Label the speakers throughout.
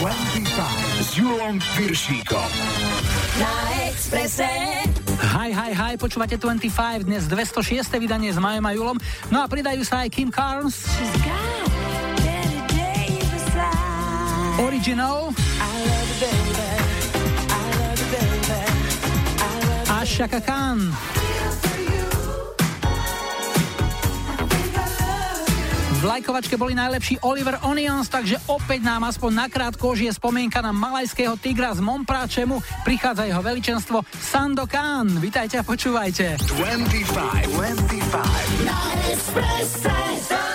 Speaker 1: 25 s Julom Piršíkom.
Speaker 2: Na Exprese.
Speaker 3: Hi, hi, hi, počúvate 25, dnes 206. vydanie s Majom a Julom. No a pridajú sa aj Kim Carnes. Original. A Shaka Khan. V lajkovačke boli najlepší Oliver Onions, takže opäť nám aspoň nakrátko žije spomienka na malajského tigra z Mompráčemu. Prichádza jeho veličenstvo Sandokan. Vítajte a počúvajte.
Speaker 1: 25, 25. Na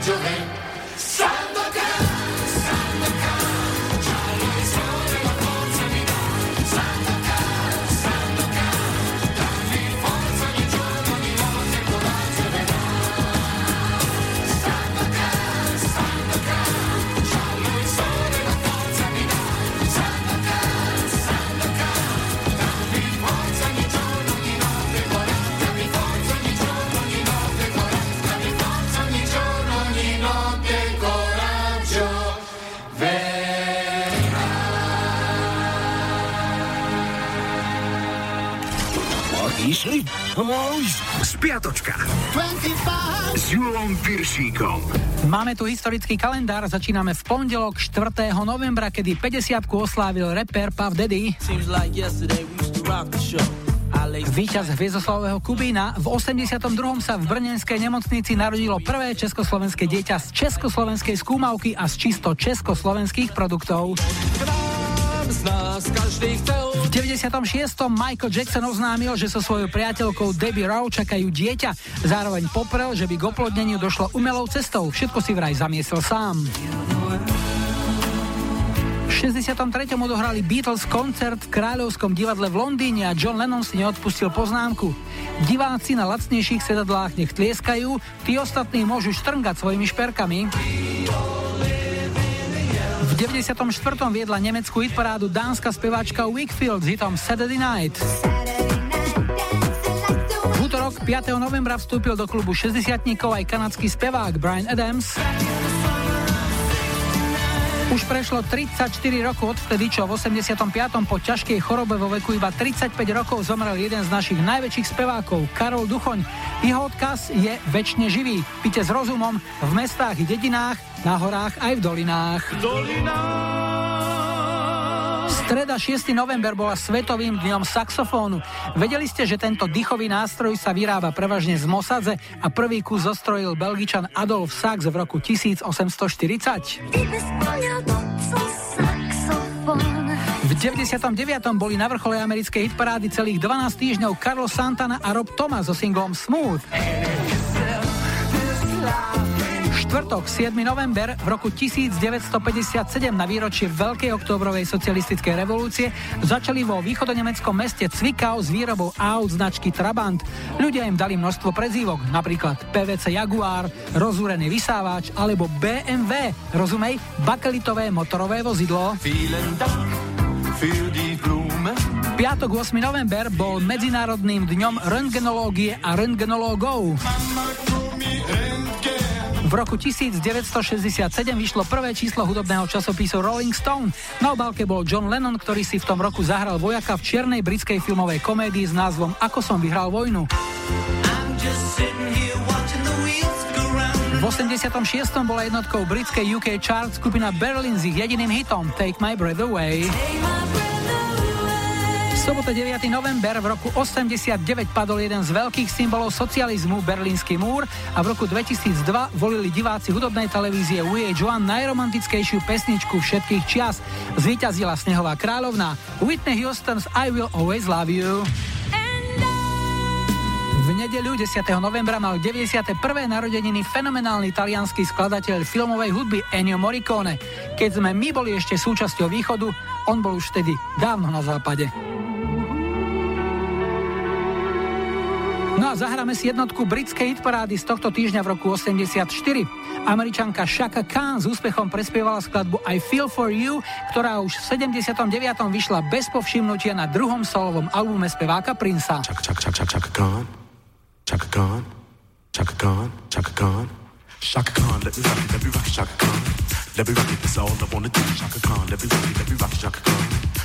Speaker 1: Margarine. Spiatočka. 25. S Julom Piršíkom.
Speaker 3: Máme tu historický kalendár, začíname v pondelok 4. novembra, kedy 50 oslávil rapper Puff Daddy. Výťaz Hviezdoslavového Kubína. V 82. sa v Brnenskej nemocnici narodilo prvé československé dieťa z československej skúmavky a z čisto československých produktov. Chcel 96. Michael Jackson oznámil, že so svojou priateľkou Debbie Rowe čakajú dieťa. Zároveň poprel, že by k oplodneniu došlo umelou cestou. Všetko si vraj zamiesel sám. V 63. odohrali Beatles koncert v Kráľovskom divadle v Londýne a John Lennon si neodpustil poznámku. Diváci na lacnejších sedadlách nech tlieskajú, tí ostatní môžu štrngať svojimi šperkami. 94. viedla nemeckú hitparádu dánska speváčka Wickfield s hitom Saturday Night. V útorok 5. novembra vstúpil do klubu 60 aj kanadský spevák Brian Adams. Už prešlo 34 rokov odvtedy, čo v 85. po ťažkej chorobe vo veku iba 35 rokov zomrel jeden z našich najväčších spevákov, Karol Duchoň. Jeho odkaz je väčšine živý. Pite s rozumom v mestách i dedinách, na horách aj v dolinách. dolinách. Streda 6. november bola Svetovým dňom saxofónu. Vedeli ste, že tento dýchový nástroj sa vyrába prevažne z Mosadze a prvý kus zostrojil belgičan Adolf Sachs v roku 1840? V 99. boli na vrchole americkej hitparády celých 12 týždňov Carlos Santana a Rob Thomas so singlom Smooth. Štvrtok, 7. november v roku 1957 na výročie Veľkej oktobrovej socialistickej revolúcie začali vo východonemeckom meste Cvikau s výrobou aut značky Trabant. Ľudia im dali množstvo prezývok, napríklad PVC Jaguar, rozúrený vysávač alebo BMW, rozumej, bakelitové motorové vozidlo. Piatok 8. november bol Medzinárodným dňom röntgenológie a röntgenológov. V roku 1967 vyšlo prvé číslo hudobného časopisu Rolling Stone. Na obálke bol John Lennon, ktorý si v tom roku zahral vojaka v čiernej britskej filmovej komédii s názvom Ako som vyhral vojnu. V 86. bola jednotkou britskej UK chart skupina Berlin s ich jediným hitom Take My Breath Away. V sobote 9. november v roku 89 padol jeden z veľkých symbolov socializmu, Berlínsky múr, a v roku 2002 volili diváci hudobnej televízie VH1 najromantickejšiu pesničku všetkých čias. Zvíťazila Snehová kráľovná Whitney Houston's I Will Always Love You. V nedeľu 10. novembra mal 91. narodeniny fenomenálny talianský skladateľ filmovej hudby Ennio Morricone. Keď sme my boli ešte súčasťou východu, on bol už vtedy dávno na západe. A zahráme si jednotku britskej hitparády z tohto týždňa v roku 84. Američanka Shaka Khan s úspechom prespievala skladbu I Feel For You, ktorá už v 79. vyšla bez povšimnutia na druhom solovom albume speváka Princa. Chaka, Khan. Chaka Khan, Chaka Khan, Chaka Khan. Chaka Khan, Chaka Khan.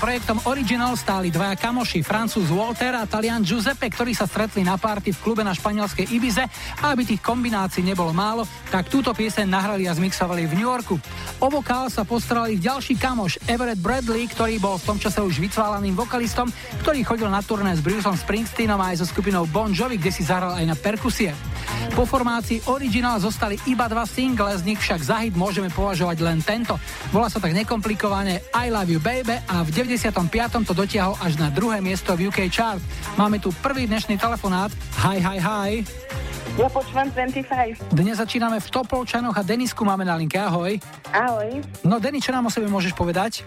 Speaker 3: Projektom Original stáli dvaja kamoši, francúz Walter a talian Giuseppe, ktorí sa stretli na párty v klube na španielskej Ibize a aby tých kombinácií nebolo málo, tak túto pieseň nahrali a zmixovali v New Yorku. O vokál sa postaral ich ďalší kamoš Everett Bradley, ktorý bol v tom čase už vycválaným vokalistom, ktorý chodil na turné s Bruceom Springsteenom aj so skupinou Bon Jovi, kde si zahral aj na perkusie. Po formácii Original zostali iba dva single, z nich však za hit môžeme považovať len tento. Volá sa tak nekomplikovane I Love You Baby a v 95. to dotiahol až na druhé miesto v UK chart. Máme tu prvý dnešný telefonát. Hi, hi, hi.
Speaker 4: Ja počúvam 25.
Speaker 3: Dnes začíname v Topolčanoch a Denisku máme na linke. Ahoj.
Speaker 4: Ahoj.
Speaker 3: No Denis, čo nám o sebe môžeš povedať?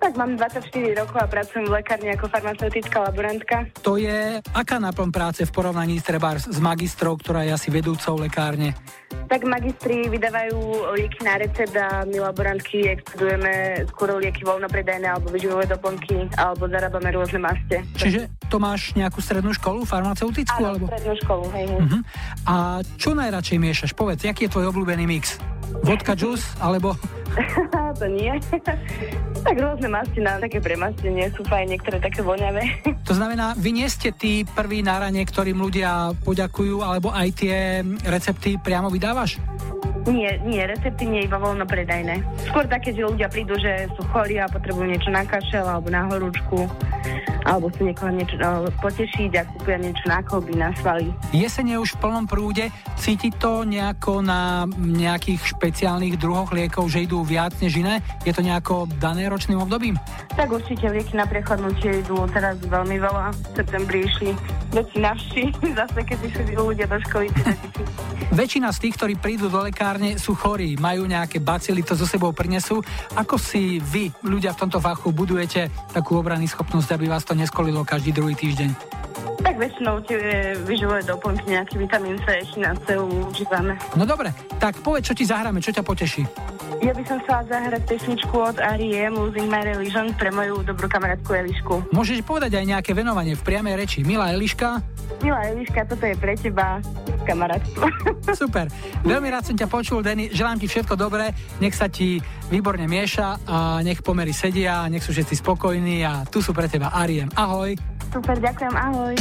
Speaker 4: Tak mám 24 rokov a pracujem v lekárni ako farmaceutická laborantka.
Speaker 3: To je aká náplň práce v porovnaní treba s magistrou, ktorá je asi vedúcou lekárne?
Speaker 4: Tak magistri vydávajú lieky na recept a my laborantky expedujeme skôr lieky voľnopredajné alebo vyživové doplnky alebo zarábame rôzne maste.
Speaker 3: Čiže to máš nejakú strednú školu farmaceutickú?
Speaker 4: Áno,
Speaker 3: alebo?
Speaker 4: strednú školu, hej.
Speaker 3: Uh-huh. A čo najradšej miešaš? Povedz, aký je tvoj obľúbený mix? Vodka juice alebo...
Speaker 4: to nie. tak rôzne masti na také premastenie sú fajn, niektoré také voňavé.
Speaker 3: to znamená, vy nie ste tí prví na rane, ktorým ľudia poďakujú, alebo aj tie recepty priamo vydávaš?
Speaker 4: Nie, nie, recepty nie iba voľno predajné. Skôr také, že ľudia prídu, že sú chorí a potrebujú niečo na kašel alebo na horúčku alebo si niekoho niečo no, potešiť a kúpia niečo na kolby, na svaly.
Speaker 3: Jesene je už v plnom prúde, cíti to nejako na nejakých špeciálnych druhoch liekov, že idú viac než iné? Je to nejako dané ročným obdobím?
Speaker 4: Tak určite lieky na prechladnutie idú teraz veľmi veľa. V septembri išli navši, zase keď išli ľudia do školy.
Speaker 3: Väčšina z tých, ktorí prídu do lekárne, sú chorí, majú nejaké bacily, to so sebou prinesú. Ako si vy, ľudia v tomto fachu, budujete takú obrany schopnosť, aby vás to neskolilo každý druhý týždeň?
Speaker 4: Tak väčšinou tie vyživové doplnky, nejaký vitamín C, na C užívame.
Speaker 3: No dobre, tak povedz, čo ti zahráme, čo ťa poteší.
Speaker 4: Ja by som chcela zahrať pesničku od R.E.M. Losing My Religion pre moju dobrú kamarátku Elišku.
Speaker 3: Môžeš povedať aj nejaké venovanie v priamej reči. Milá Eliška?
Speaker 4: Milá Eliška, toto je pre teba kamarátstvo.
Speaker 3: Super. Veľmi rád som ťa počul, Denny. Želám ti všetko dobré. Nech sa ti výborne mieša a nech pomery sedia, nech sú všetci spokojní a tu sú pre teba Ariem. Ahoj.
Speaker 4: Super, ďakujem, ahoj.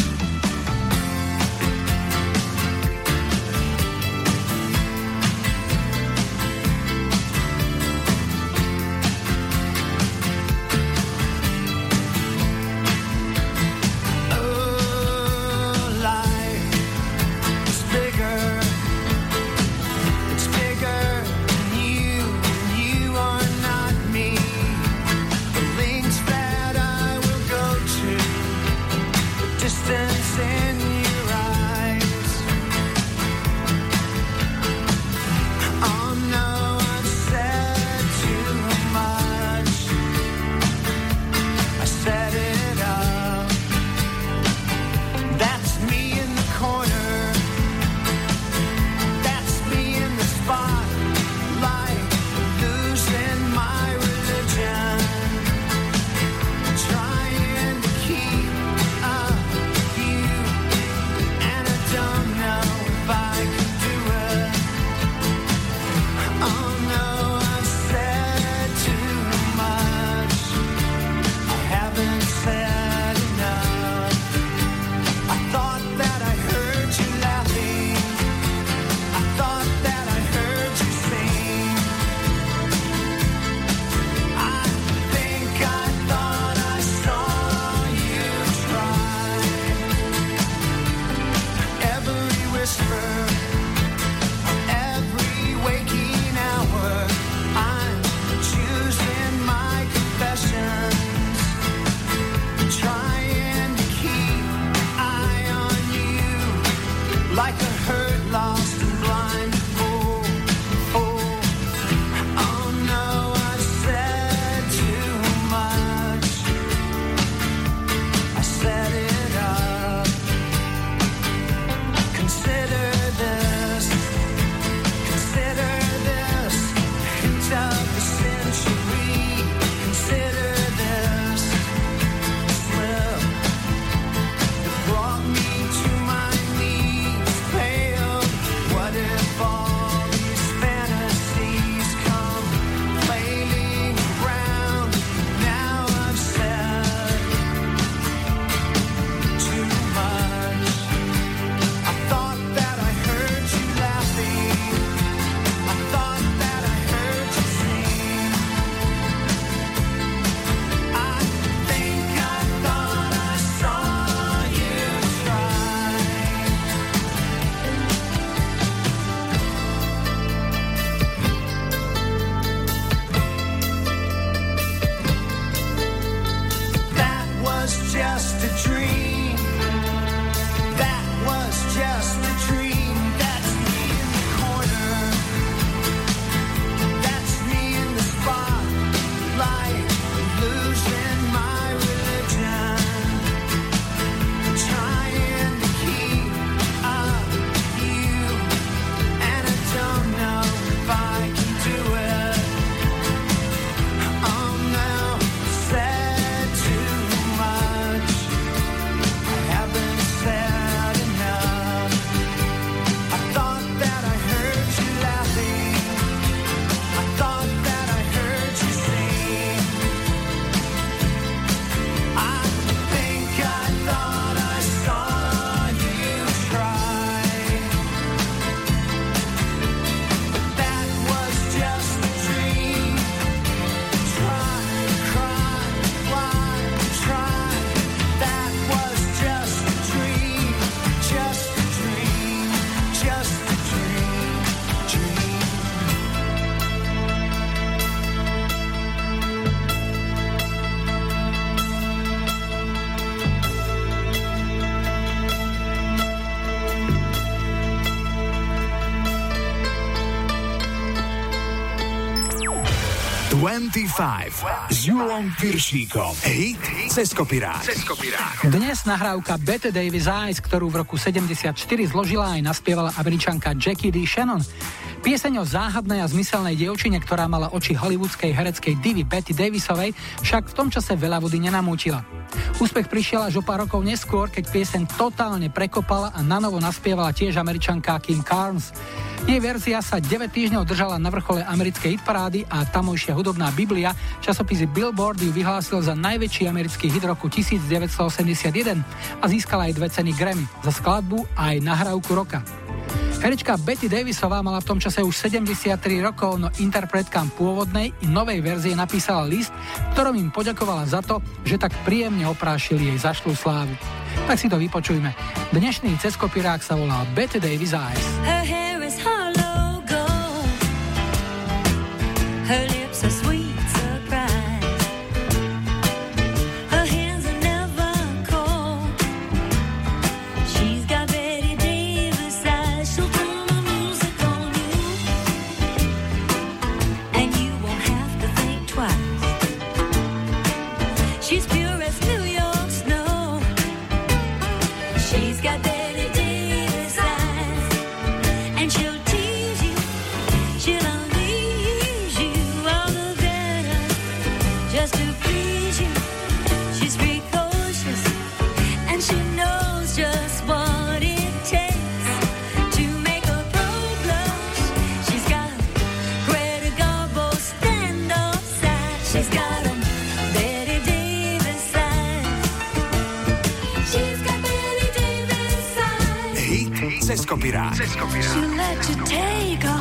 Speaker 2: 25 s Julom Piršíkom. Hit cez kopirák.
Speaker 3: Dnes nahrávka Bette Davis Eyes, ktorú v roku 74 zložila aj naspievala američanka Jackie D. Shannon. Pieseň o záhadnej a zmyselnej dievčine, ktorá mala oči hollywoodskej hereckej divy Betty Davisovej, však v tom čase veľa vody nenamútila. Úspech prišiel až o pár rokov neskôr, keď pieseň totálne prekopala a nanovo naspievala tiež američanka Kim Carnes. Jej verzia sa 9 týždňov držala na vrchole americkej hitparády a tamojšia hudobná Biblia, časopis Billboard ju vyhlásil za najväčší americký hit roku 1981 a získala aj dve ceny Grammy za skladbu a aj nahrávku roka. Herečka Betty Davisová mala v tom čase už 73 rokov, no interpretkám pôvodnej i novej verzie napísala list, ktorom im poďakovala za to, že tak príjemne oprášili jej zašlú slávu. Tak si to vypočujme. Dnešný ceskopirák sa volá Betty Davis Eyes. Her hair is hollow gold. Her
Speaker 2: Ceskopirát. Ceskopirát.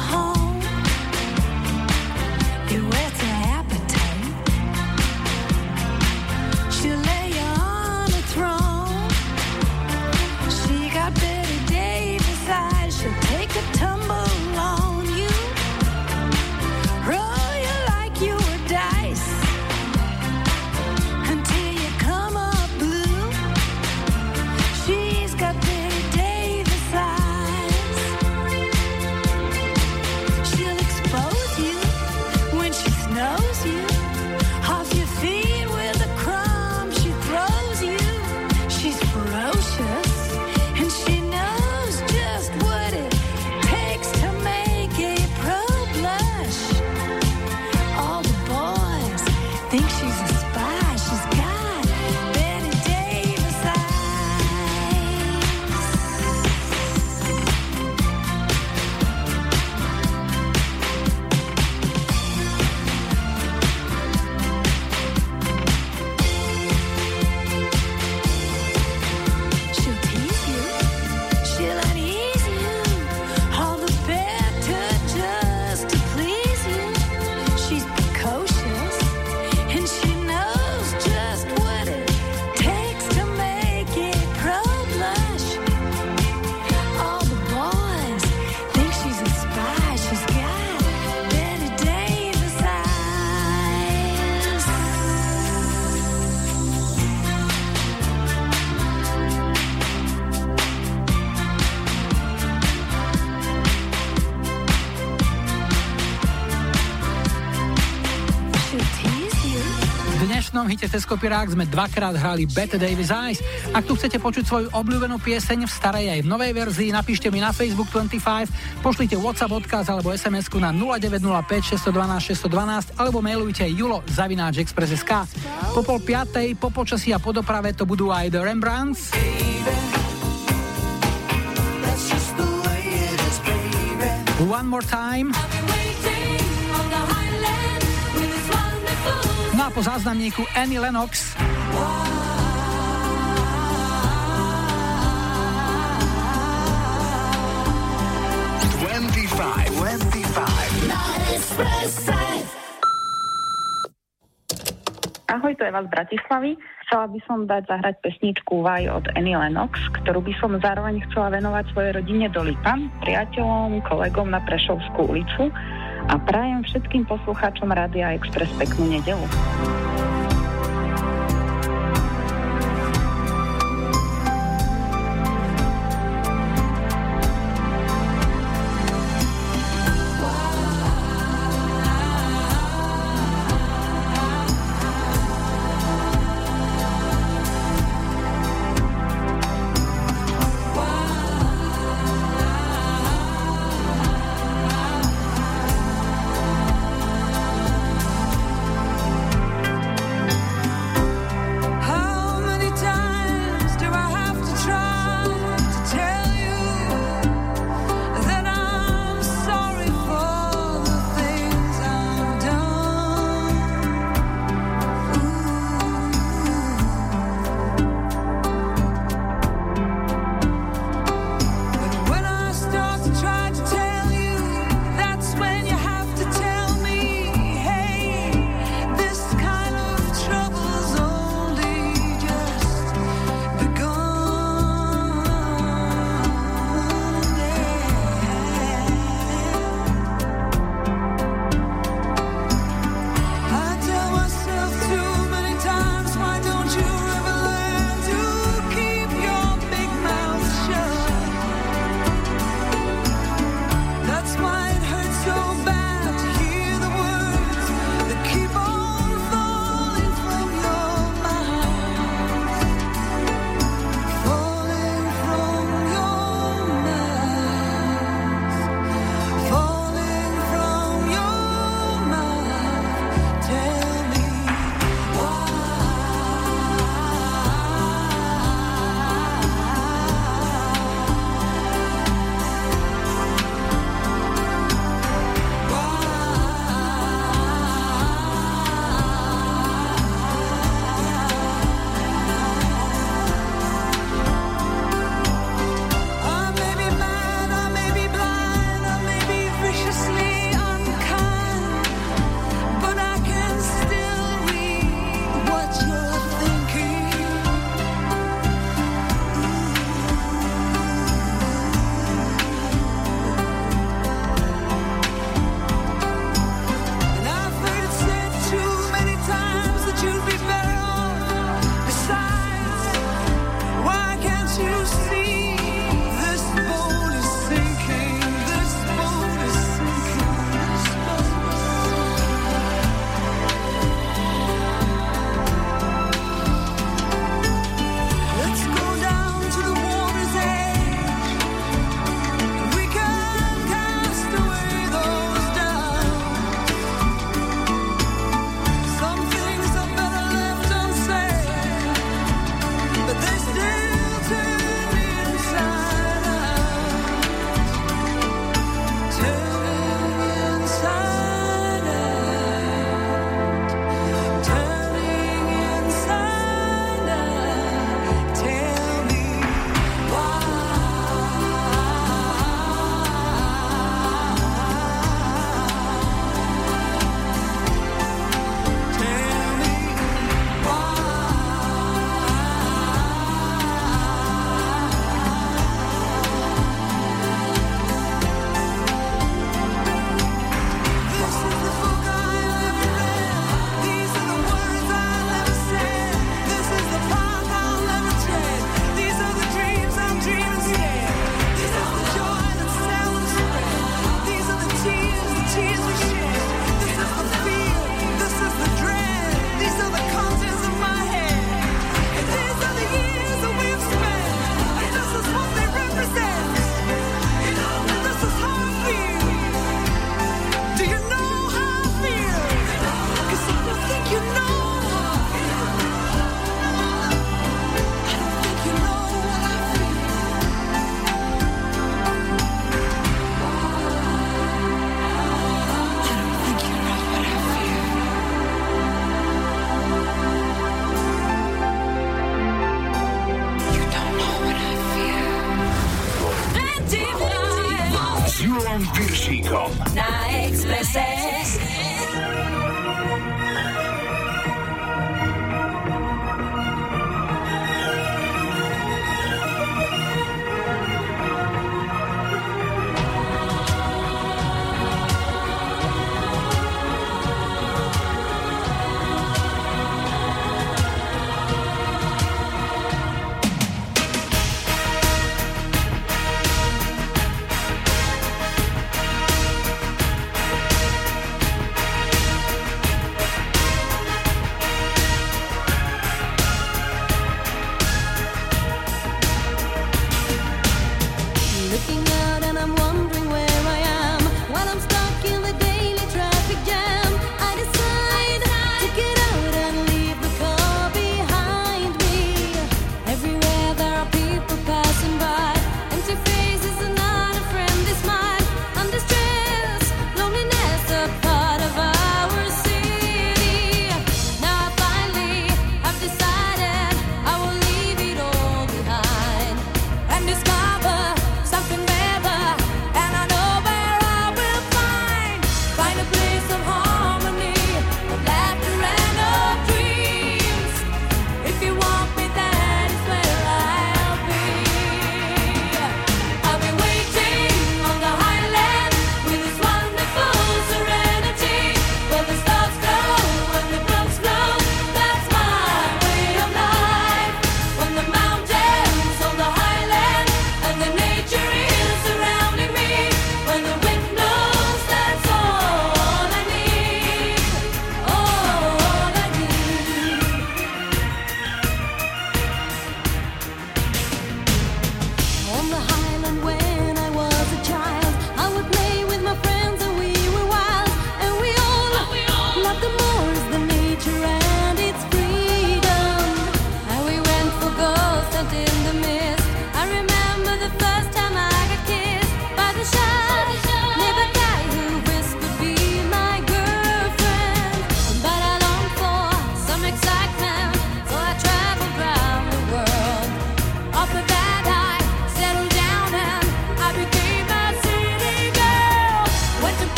Speaker 3: Hite cez kopirák sme dvakrát hrali Bette Davis Eyes. Ak tu chcete počuť svoju obľúbenú pieseň v starej aj v novej verzii, napíšte mi na Facebook 25, pošlite WhatsApp odkaz alebo sms na 0905 612 612 alebo mailujte julo zavináč express.sk. Po pol piatej, po počasí a po doprave to budú aj The Rembrandts. One more time. Po záznamníku Annie Lennox.
Speaker 5: Ahoj, to je vás Bratislavy. Chcela by som dať zahrať pesničku Vaj od Annie Lennox, ktorú by som zároveň chcela venovať svojej rodine do Lipan, priateľom, kolegom na Prešovskú ulicu a prajem všetkým poslucháčom Rádia Express peknú nedelu.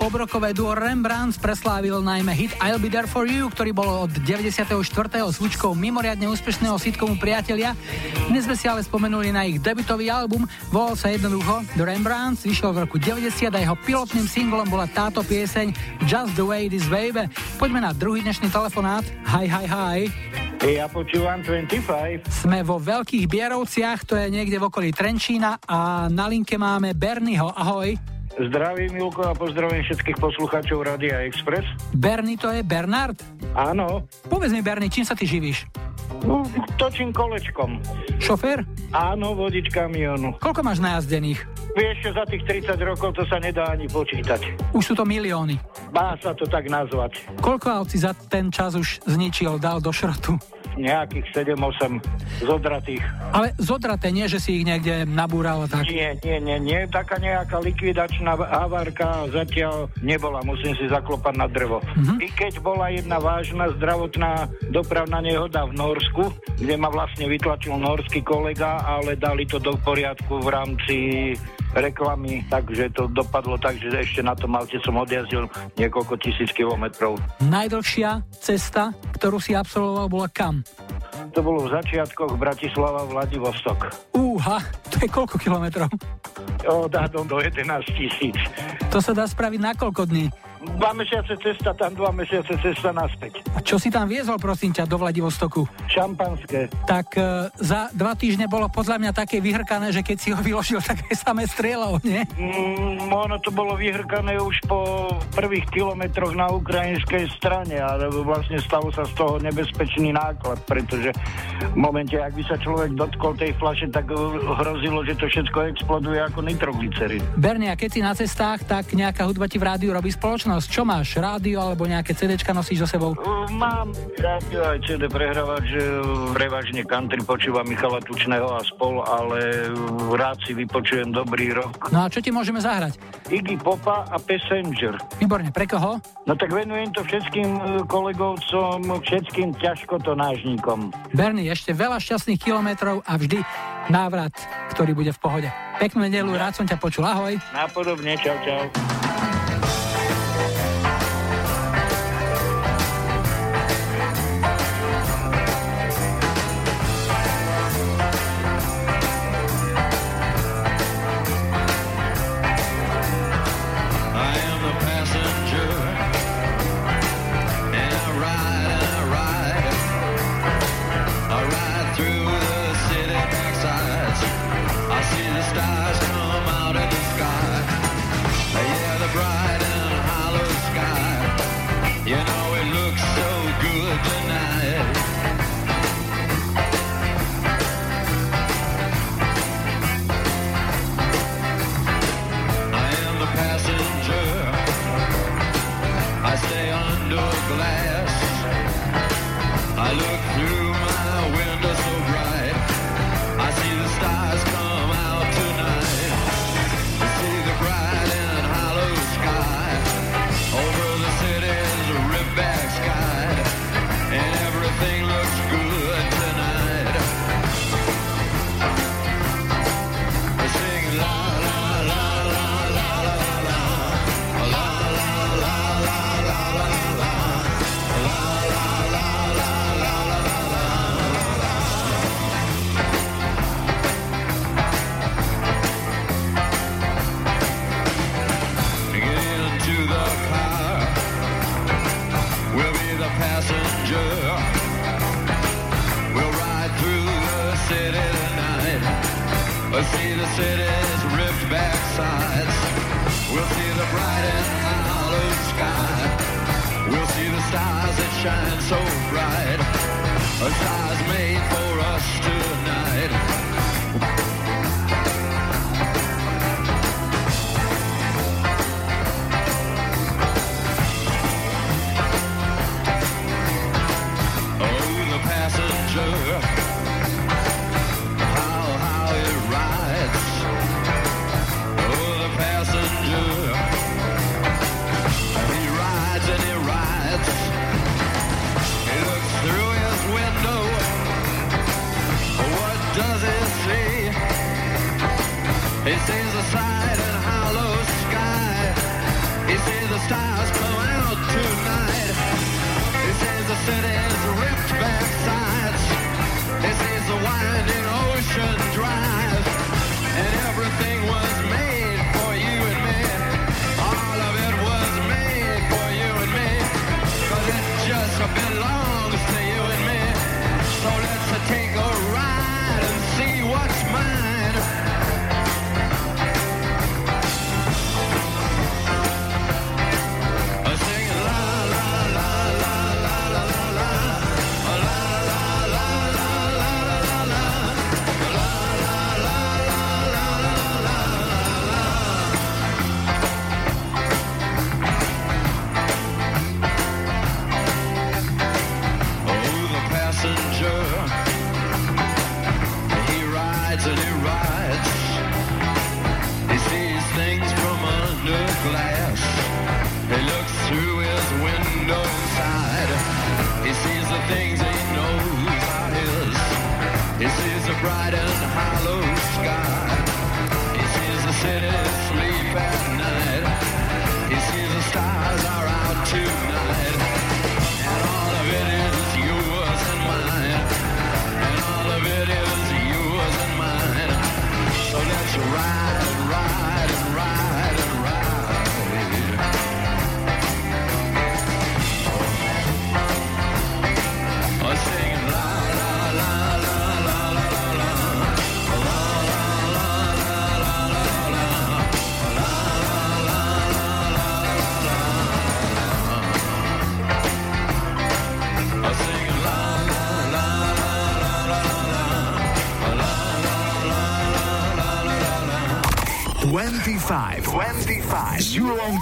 Speaker 3: Pobrokové duo Rembrandt preslávil najmä hit I'll Be There For You, ktorý bol od 94. zvučkou mimoriadne úspešného sitcomu Priatelia. Dnes sme si ale spomenuli na ich debutový album, volal sa jednoducho The Rembrandt, vyšiel v roku 90 a jeho pilotným singlom bola táto pieseň Just The Way This Baby. Poďme na druhý dnešný telefonát. Hi, hi, hi.
Speaker 6: Ja počúvam 25.
Speaker 3: Sme vo Veľkých Bierovciach, to je niekde v okolí Trenčína a na linke máme Bernyho. Ahoj.
Speaker 6: Zdravím Milko a pozdravím všetkých poslucháčov Radia Express.
Speaker 3: Berny to je Bernard?
Speaker 6: Áno.
Speaker 3: Povedz mi Berny, čím sa ty živíš?
Speaker 6: No, točím kolečkom.
Speaker 3: Šofér?
Speaker 6: Áno, vodič kamionu.
Speaker 3: Koľko máš najazdených?
Speaker 6: Vieš, za tých 30 rokov to sa nedá ani počítať.
Speaker 3: Už sú to milióny.
Speaker 6: Dá sa to tak nazvať.
Speaker 3: Koľko aut si za ten čas už zničil, dal do šrotu?
Speaker 6: Nejakých 7-8 zodratých.
Speaker 3: Ale zodraté, nie, že si ich niekde nabúral tak?
Speaker 6: Nie, nie, nie, nie. Taká nejaká likvidačná havárka zatiaľ nebola. Musím si zaklopať na drevo. Uh-huh. I keď bola jedna vážna zdravotná dopravná nehoda v Norsku, kde ma vlastne vytlačil norský kolega, ale dali to do poriadku v rámci reklamy, takže to dopadlo tak, že ešte na tom aute som odjazdil niekoľko tisíc kilometrov.
Speaker 3: Najdlhšia cesta, ktorú si absolvoval, bola kam?
Speaker 6: To bolo v začiatkoch Bratislava Vladivostok.
Speaker 3: Úha, to je koľko kilometrov?
Speaker 6: Odhadom do 11 tisíc.
Speaker 3: To sa dá spraviť na koľko dní?
Speaker 6: Dva mesiace cesta tam, dva mesiace cesta naspäť.
Speaker 3: A čo si tam viezol, prosím ťa, do Vladivostoku?
Speaker 6: Šampanské.
Speaker 3: Tak e, za dva týždne bolo podľa mňa také vyhrkané, že keď si ho vyložil, tak aj samé strieľalo, nie?
Speaker 6: Mm, ono to bolo vyhrkané už po prvých kilometroch na ukrajinskej strane, ale vlastne stalo sa z toho nebezpečný náklad, pretože v momente, ak by sa človek dotkol tej flaše, tak hrozilo, že to všetko exploduje ako nitroglycerin.
Speaker 3: Bernie, a keď si na cestách, tak nejaká hudba ti v rádiu robí spoločnosť? Možnosť? Čo máš? Rádio alebo nejaké CD nosíš so sebou?
Speaker 6: Mám rádio aj CD prehrávač, prevažne country počúvam Michala Tučného a spol, ale rád si vypočujem dobrý rok.
Speaker 3: No a čo ti môžeme zahrať?
Speaker 6: Iggy Popa a Passenger.
Speaker 3: Výborne, pre koho?
Speaker 6: No tak venujem to všetkým e, kolegovcom, všetkým ťažkotonážníkom.
Speaker 3: Bernie, ešte veľa šťastných kilometrov a vždy návrat, ktorý bude v pohode. Peknú nedelu, rád som ťa počul, ahoj.
Speaker 6: Napodobne, čau, čau.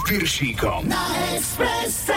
Speaker 2: Piršíkom. Na Expresse.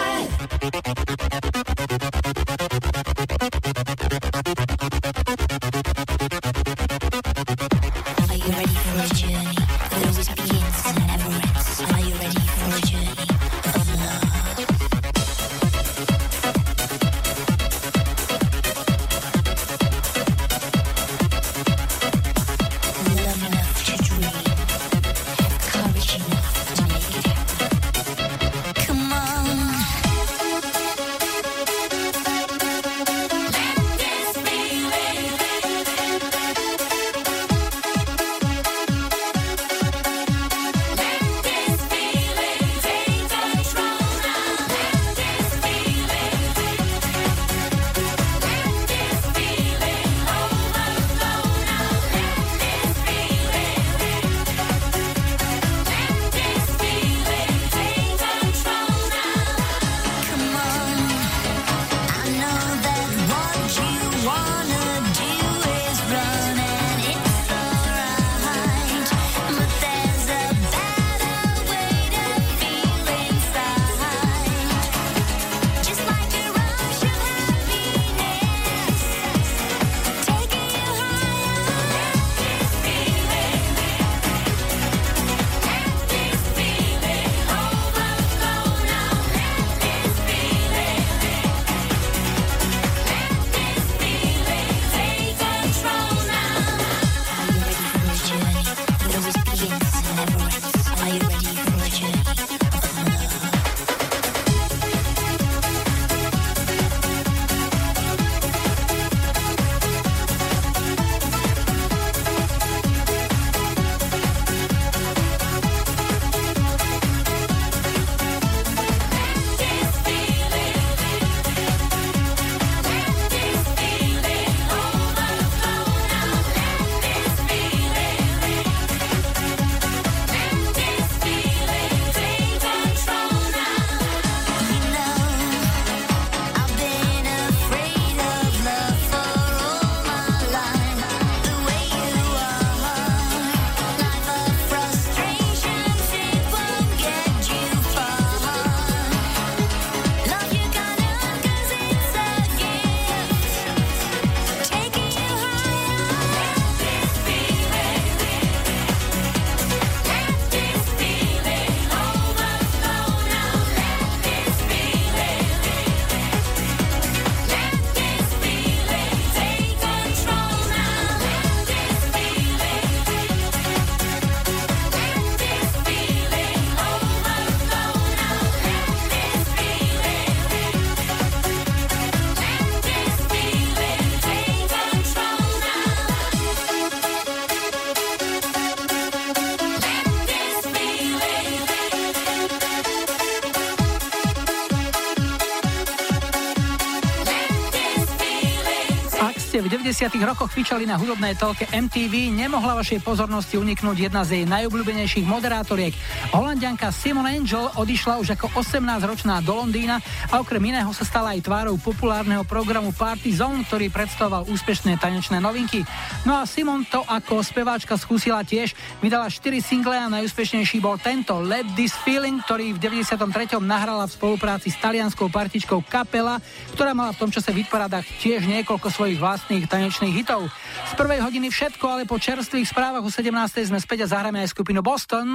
Speaker 3: Ste v 90. rokoch fičali na hudobnej telke MTV, nemohla vašej pozornosti uniknúť jedna z jej najobľúbenejších moderátoriek. Holandianka Simon Angel odišla už ako 18-ročná do Londýna a okrem iného sa stala aj tvárou populárneho programu Party Zone, ktorý predstavoval úspešné tanečné novinky. No a Simon to ako speváčka skúsila tiež, vydala 4 single a najúspešnejší bol tento Let This Feeling, ktorý v 93. nahrala v spolupráci s talianskou partičkou Kapela, ktorá mala v tom čase v hitparádach tiež niekoľko svojich vlastných tanečných hitov. Z prvej hodiny všetko, ale po čerstvých správach o 17. sme späť a zahráme aj skupinu Boston.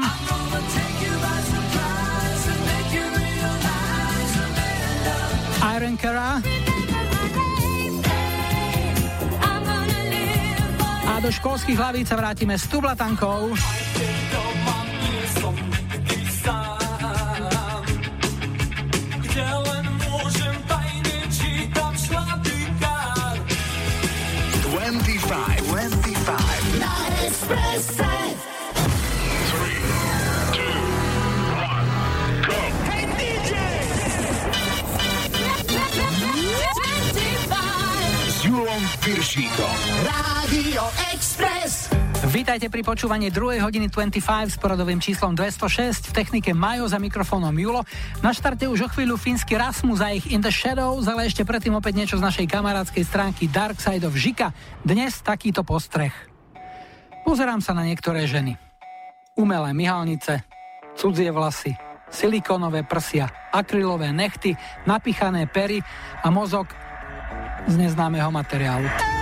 Speaker 3: Iron Cara. A do školských hlavíc sa vrátime s tublatankou.
Speaker 2: Rádio Express.
Speaker 3: Vítajte pri počúvaní 2. hodiny 25 s poradovým číslom 206 v technike Majo za mikrofónom Julo. Na štarte už o chvíľu fínsky Rasmus a ich In the Shadows, ale ešte predtým opäť niečo z našej kamarádskej stránky Dark Side of Žika. Dnes takýto postreh. Pozerám sa na niektoré ženy. Umelé myhalnice, cudzie vlasy, silikónové prsia, akrylové nechty, napichané pery a mozog z neznámeho materiálu.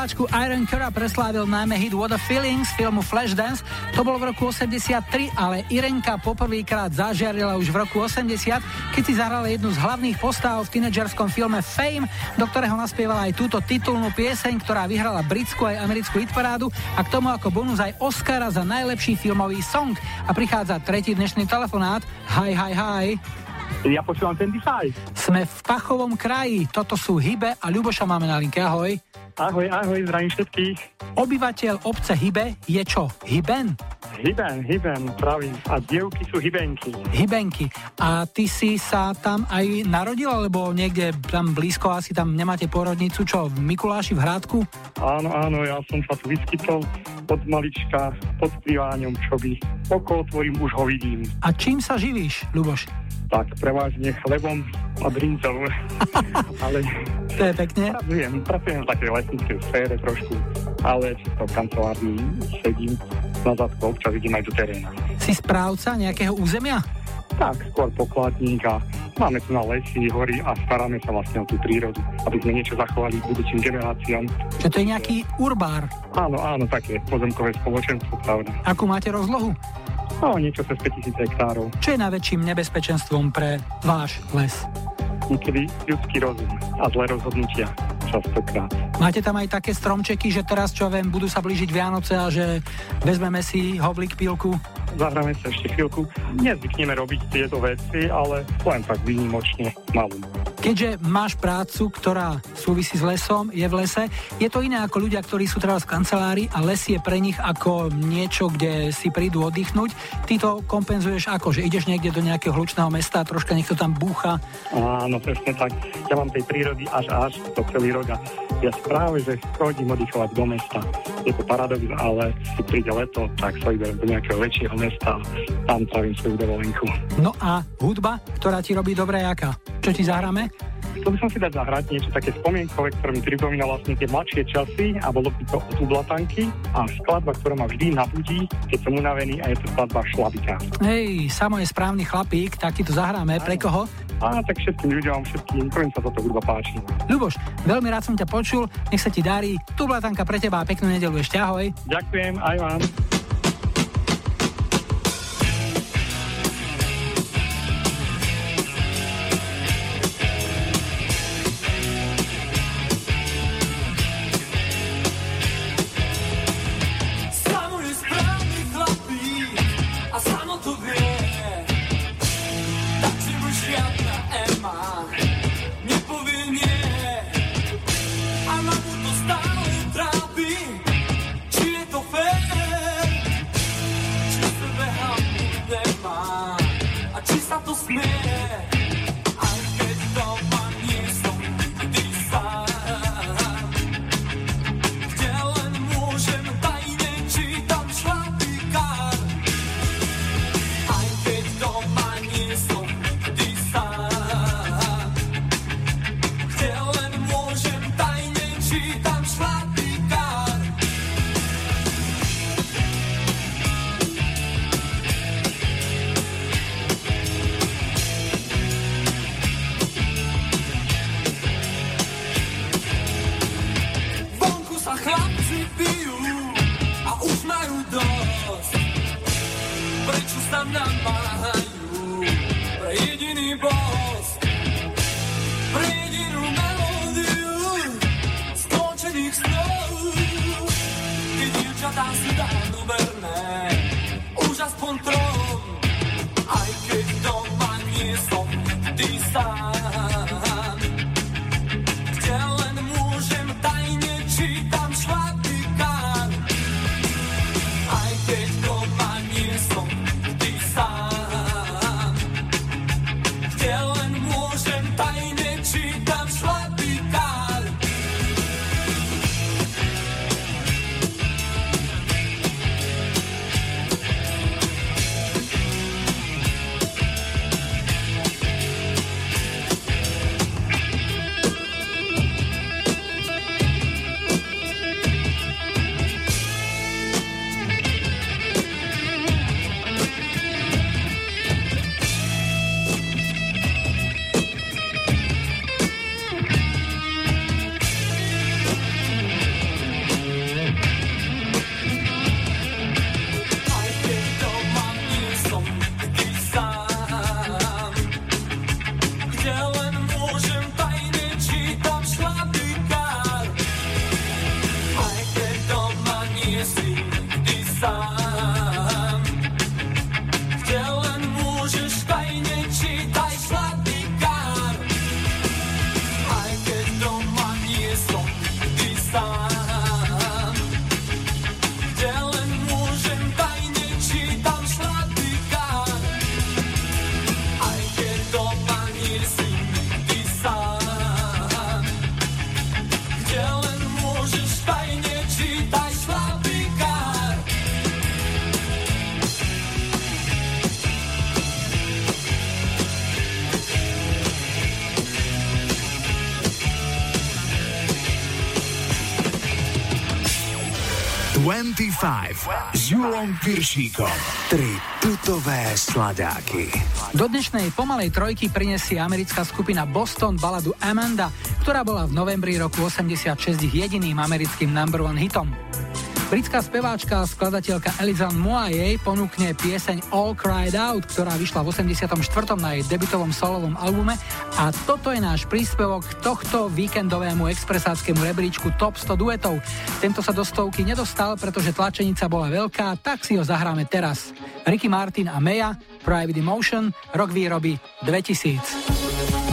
Speaker 3: Speváčku Iron Cura preslávil najmä hit What a Feeling z filmu Flashdance. To bolo v roku 83, ale Irenka poprvýkrát zažiarila už v roku 80, keď si zahrala jednu z hlavných postáv v tínedžerskom filme Fame, do ktorého naspievala aj túto titulnú pieseň, ktorá vyhrala britskú aj americkú hitparádu a k tomu ako bonus aj Oscara za najlepší filmový song. A prichádza tretí dnešný telefonát. Hi, hi, hi.
Speaker 7: Ja počúvam 25.
Speaker 3: Sme v Pachovom kraji, toto sú Hybe a Ľuboša máme na linke, ahoj.
Speaker 7: Ahoj, ahoj, zdravím všetkých.
Speaker 3: Obyvateľ obce Hybe je čo? Hyben?
Speaker 7: Hyben, Hyben, pravím. A dievky sú Hybenky.
Speaker 3: Hybenky. A ty si sa tam aj narodil, alebo niekde tam blízko, asi tam nemáte porodnicu, čo, v Mikuláši v Hrádku?
Speaker 7: Áno, áno, ja som sa tu vyskytol od malička pod priváňom, čo by okolo tvorím, už ho vidím.
Speaker 3: A čím sa živíš, Luboš?
Speaker 7: tak prevažne chlebom a brinzou. ale...
Speaker 3: To je pekne.
Speaker 7: Pracujem, pracujem v takej lesníckej sfére trošku, ale čisto v kancelárni sedím na zadku, občas idem aj do teréna.
Speaker 3: Si správca nejakého územia?
Speaker 7: Tak, skôr pokladník a máme tu na lesy, hory a staráme sa vlastne o tú prírodu, aby sme niečo zachovali budúcim generáciám.
Speaker 3: Čo to je nejaký urbár?
Speaker 7: Áno, áno, také pozemkové spoločenstvo, pravda.
Speaker 3: Akú máte rozlohu?
Speaker 7: No, niečo cez 5000 hektárov.
Speaker 3: Čo je najväčším nebezpečenstvom pre váš les?
Speaker 7: Niekedy ľudský rozum a zlé rozhodnutia častokrát.
Speaker 3: Máte tam aj také stromčeky, že teraz, čo viem, budú sa blížiť Vianoce a že vezmeme si hovlik pílku?
Speaker 8: Zahráme sa ešte chvíľku. Nezvykneme robiť tieto veci, ale len tak výnimočne malú.
Speaker 3: Keďže máš prácu, ktorá súvisí s lesom, je v lese, je to iné ako ľudia, ktorí sú teraz v kancelárii a les je pre nich ako niečo, kde si prídu oddychnúť. Ty to kompenzuješ ako, že ideš niekde do nejakého hlučného mesta a troška niekto tam búcha?
Speaker 8: Áno, presne tak. Ja mám tej prírody až až to celý rok ja práve, že chodím oddychovať do mesta. Je to paradox, ale keď príde leto, tak sa idem do nejakého väčšieho mesta tam trávim svoju dovolenku.
Speaker 3: No a hudba, ktorá ti robí dobré jaká? Čo ti zahráme?
Speaker 8: Chcel by som si dať zahrať niečo také spomienkové, ktoré mi pripomína vlastne tie mladšie časy a bolo by to od Ublatanky a skladba, ktorá ma vždy nabudí, keď som unavený a je to skladba Šlabika.
Speaker 3: Hej, Samo je správny chlapík, tak ti to zahráme. Pre koho?
Speaker 8: A tak všetkým ľuďom, všetkým, ktorým sa toto hudba páči.
Speaker 3: Ľuboš, veľmi rád som ťa počul, nech sa ti darí. Tu Blatanka pre teba a peknú nedelu ešte, ahoj.
Speaker 8: Ďakujem, aj vám.
Speaker 2: S Julom Piršíkom. Tri tutové sladáky.
Speaker 3: Do dnešnej pomalej trojky prinesie americká skupina Boston baladu Amanda, ktorá bola v novembri roku 86 jediným americkým number one hitom.
Speaker 9: Britská speváčka a skladateľka Elizan Moaye ponúkne pieseň All Cried Out, ktorá vyšla v 84. na jej debutovom solovom albume a toto je náš príspevok tohto víkendovému expresáckému rebríčku Top 100 duetov. Tento sa do stovky nedostal, pretože tlačenica bola veľká, tak si ho zahráme teraz. Ricky Martin a Meja, Private Emotion, rok výroby 2000.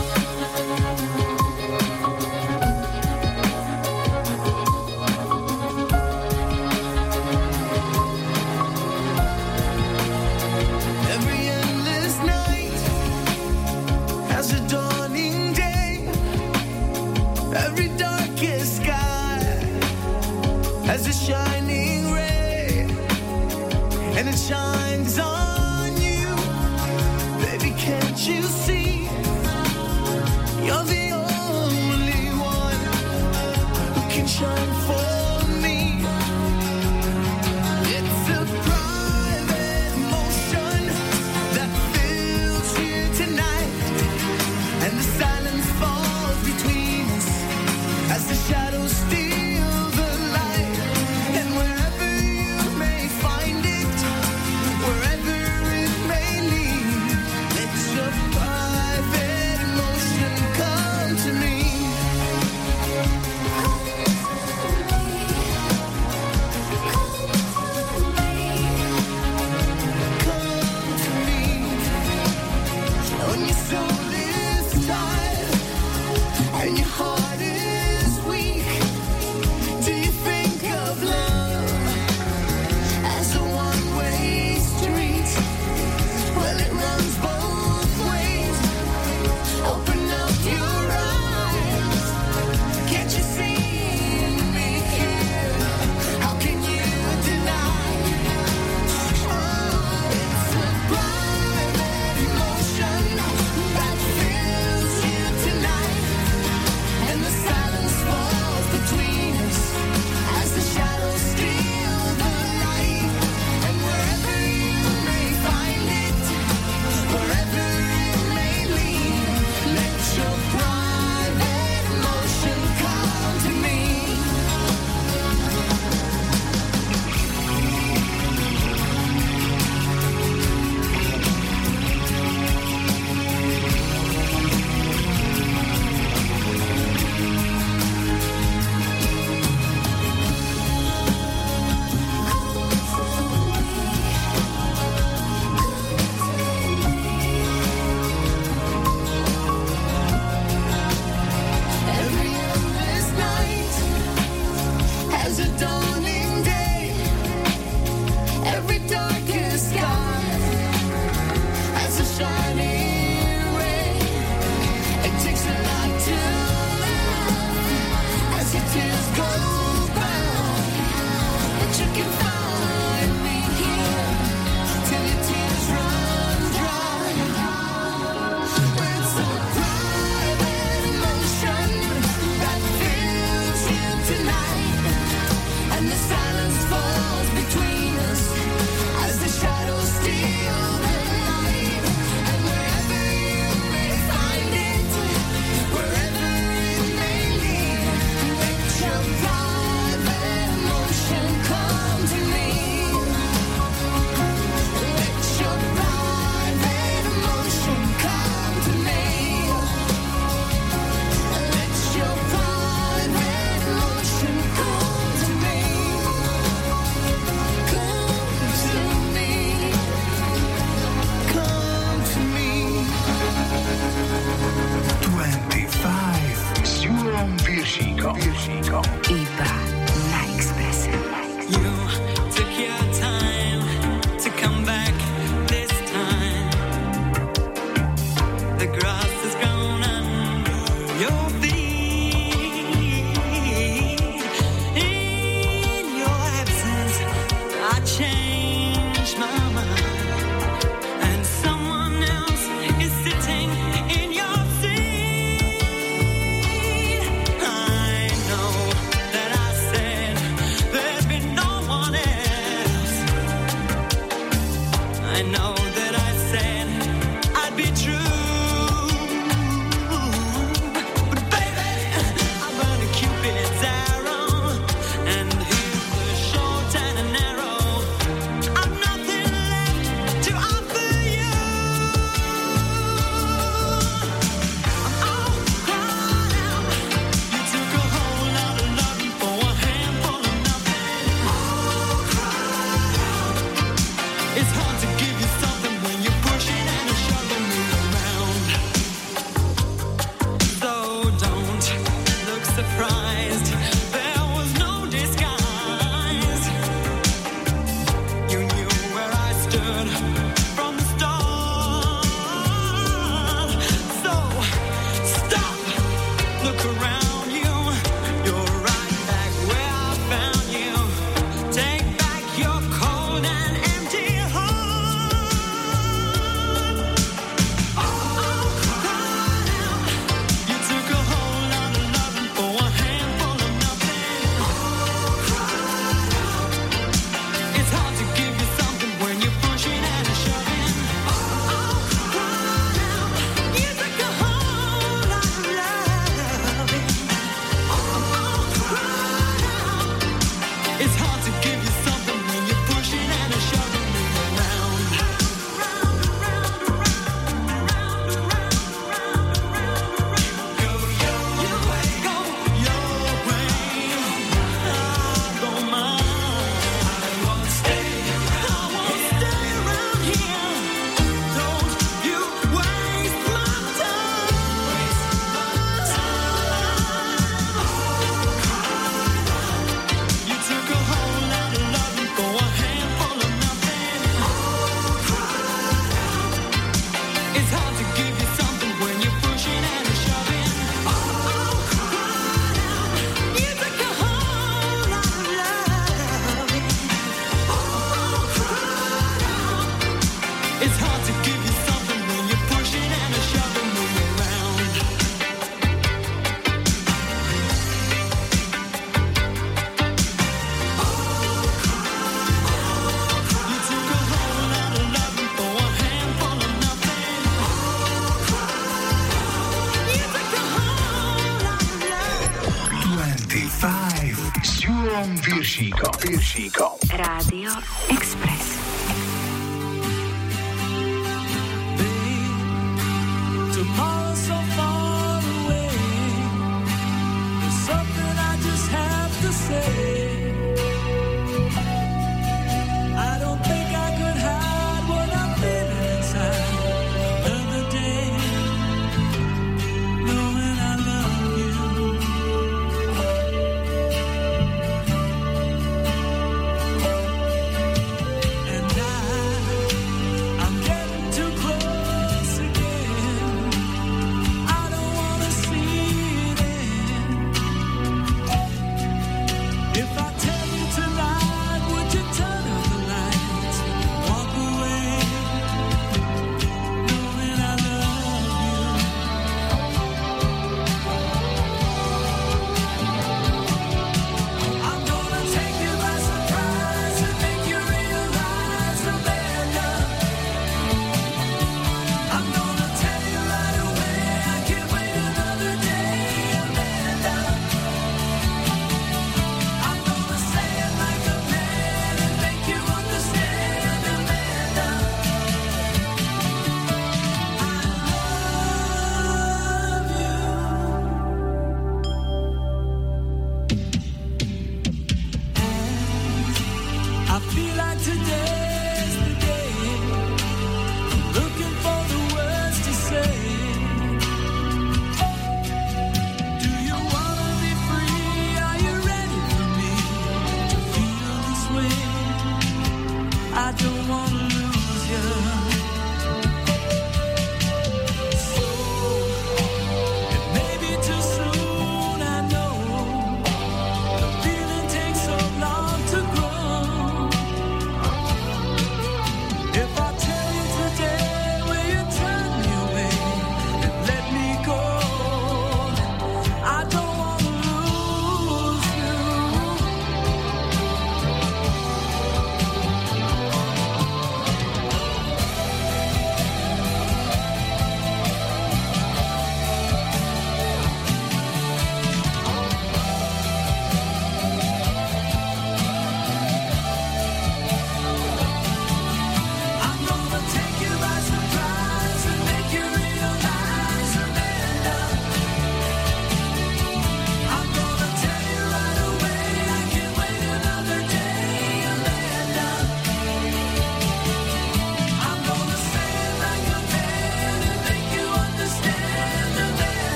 Speaker 10: Chico.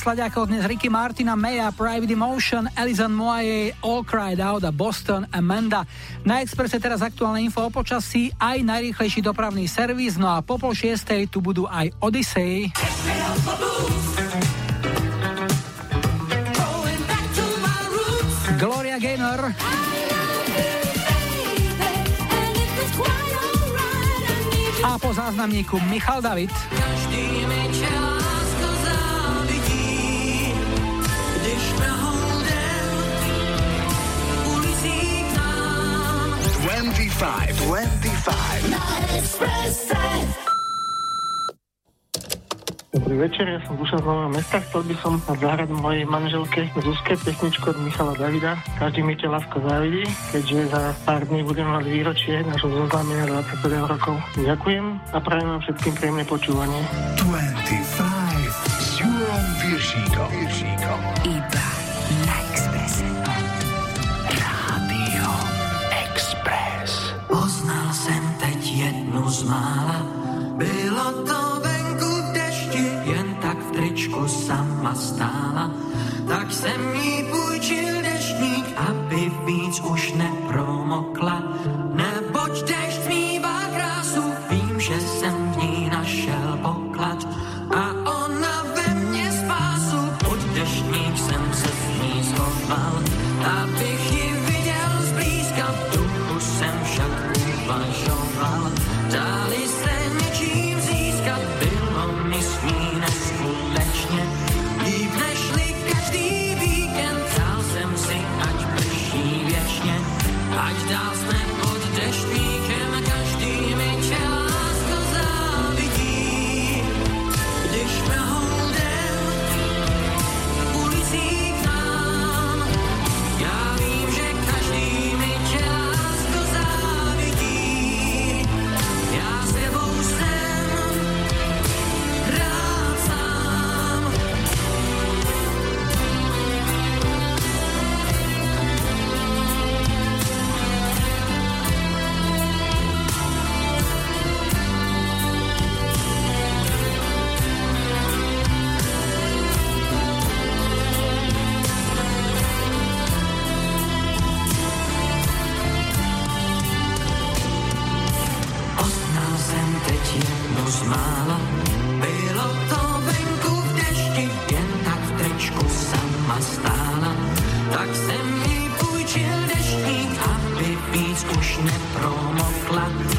Speaker 10: známych sladiakov dnes Ricky Martina, Maya, Private Emotion, Alison Moaje, All Cried Out a Boston Amanda. Na Expresse teraz aktuálne info o počasí, aj najrýchlejší dopravný servis, no a po pol šiestej tu budú aj Odyssey. Gloria Gaynor. A po záznamníku Michal David.
Speaker 11: 25.
Speaker 12: Dobrý večer, ja som Duša z Nového mesta. Chcel by som zahrať mojej manželke Zuzke pesničku od Michala Davida. Každý mi ťa lásko závidí, keďže za pár dní budem mať výročie nášho zoznámenia 25 rokov. Ďakujem a prajem vám všetkým príjemné počúvanie.
Speaker 11: 25 s Jurom
Speaker 13: zmála. Bylo to venku v dešti, jen tak v tričku sama stála. Tak jsem jí půjčil deštník, aby víc už nepromokla. Neboť dešť tak jsem mi půjčil deštník, aby víc už nepromokla.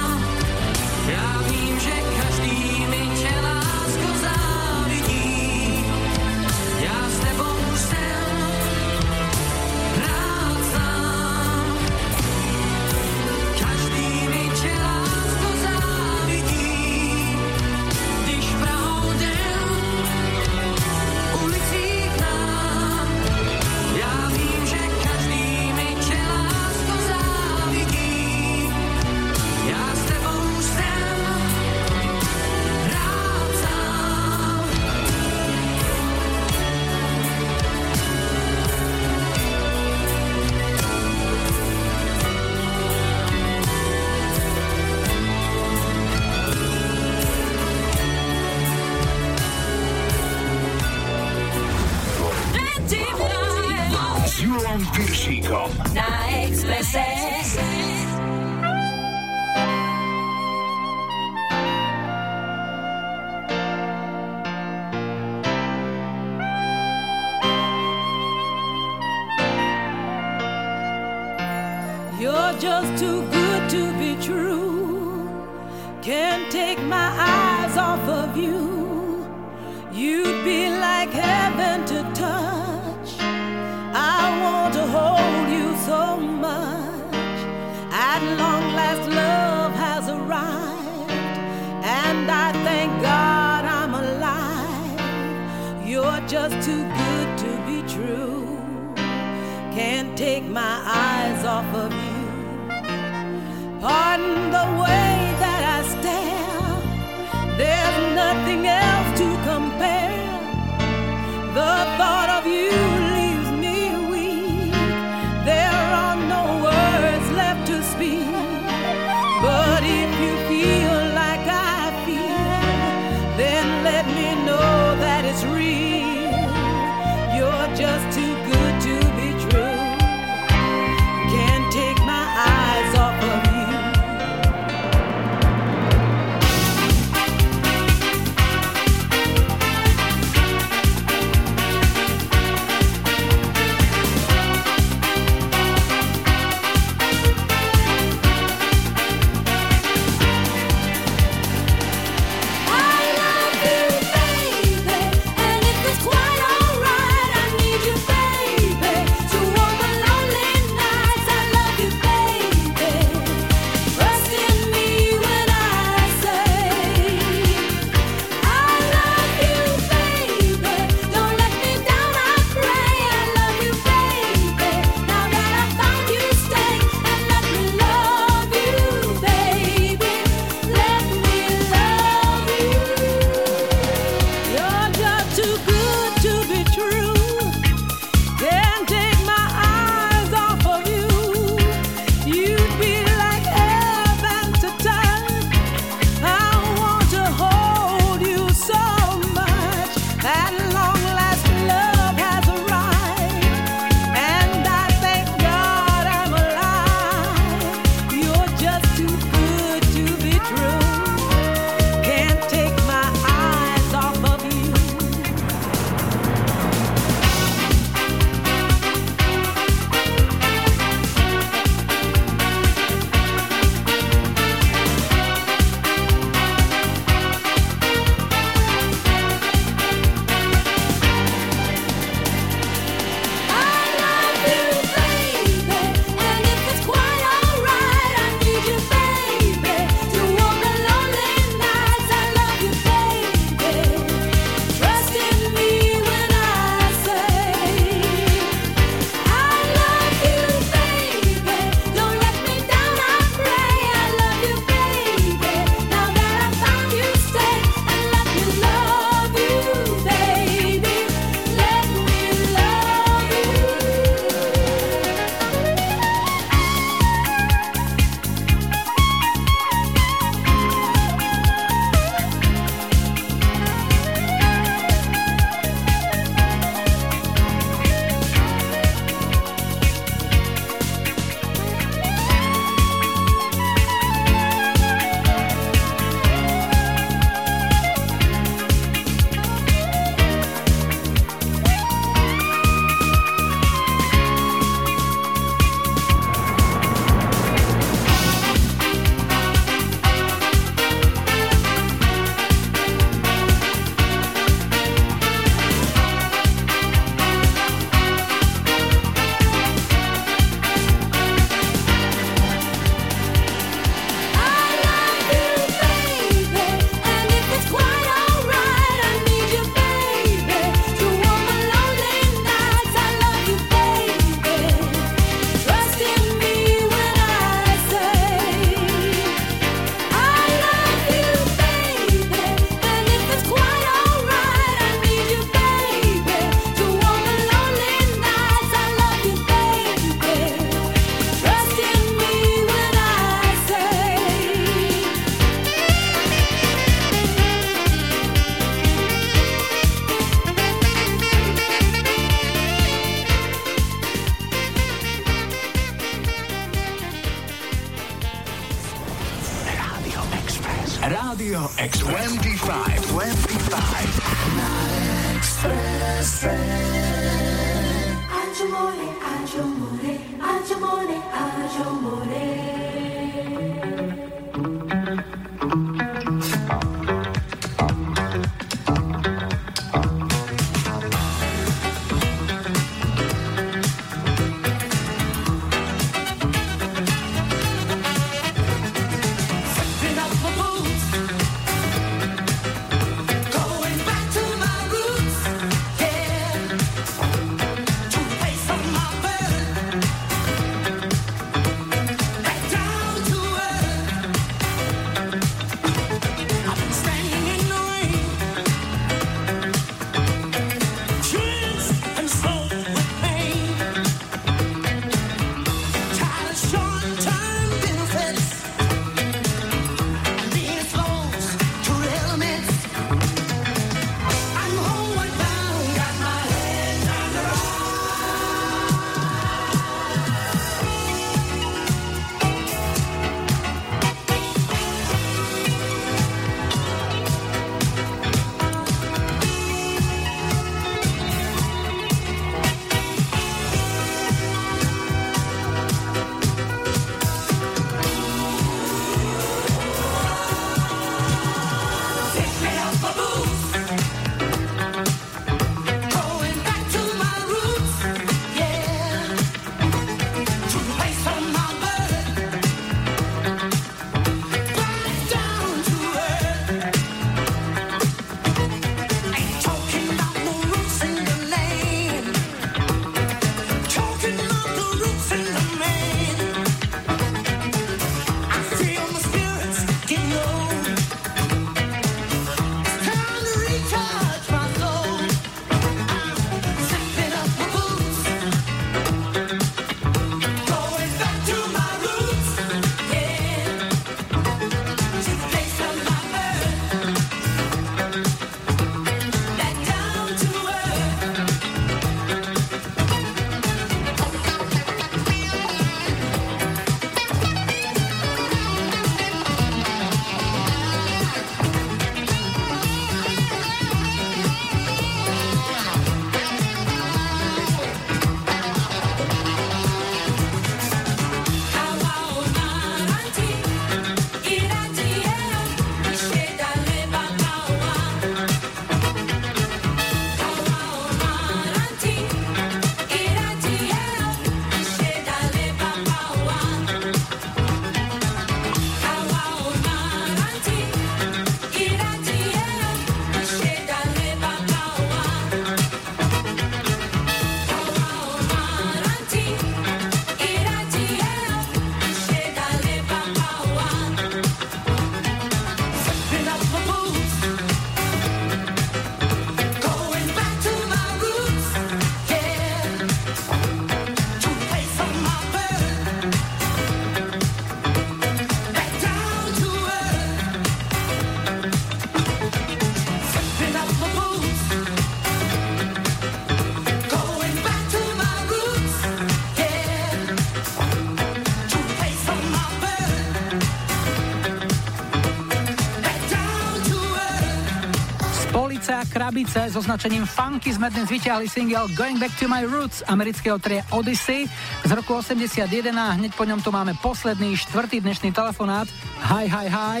Speaker 3: Ulice s označením Funky sme dnes vyťahli single Going Back to My Roots amerického trie Odyssey z roku 81 a hneď po ňom tu máme posledný štvrtý dnešný telefonát. Hi, hi, hi.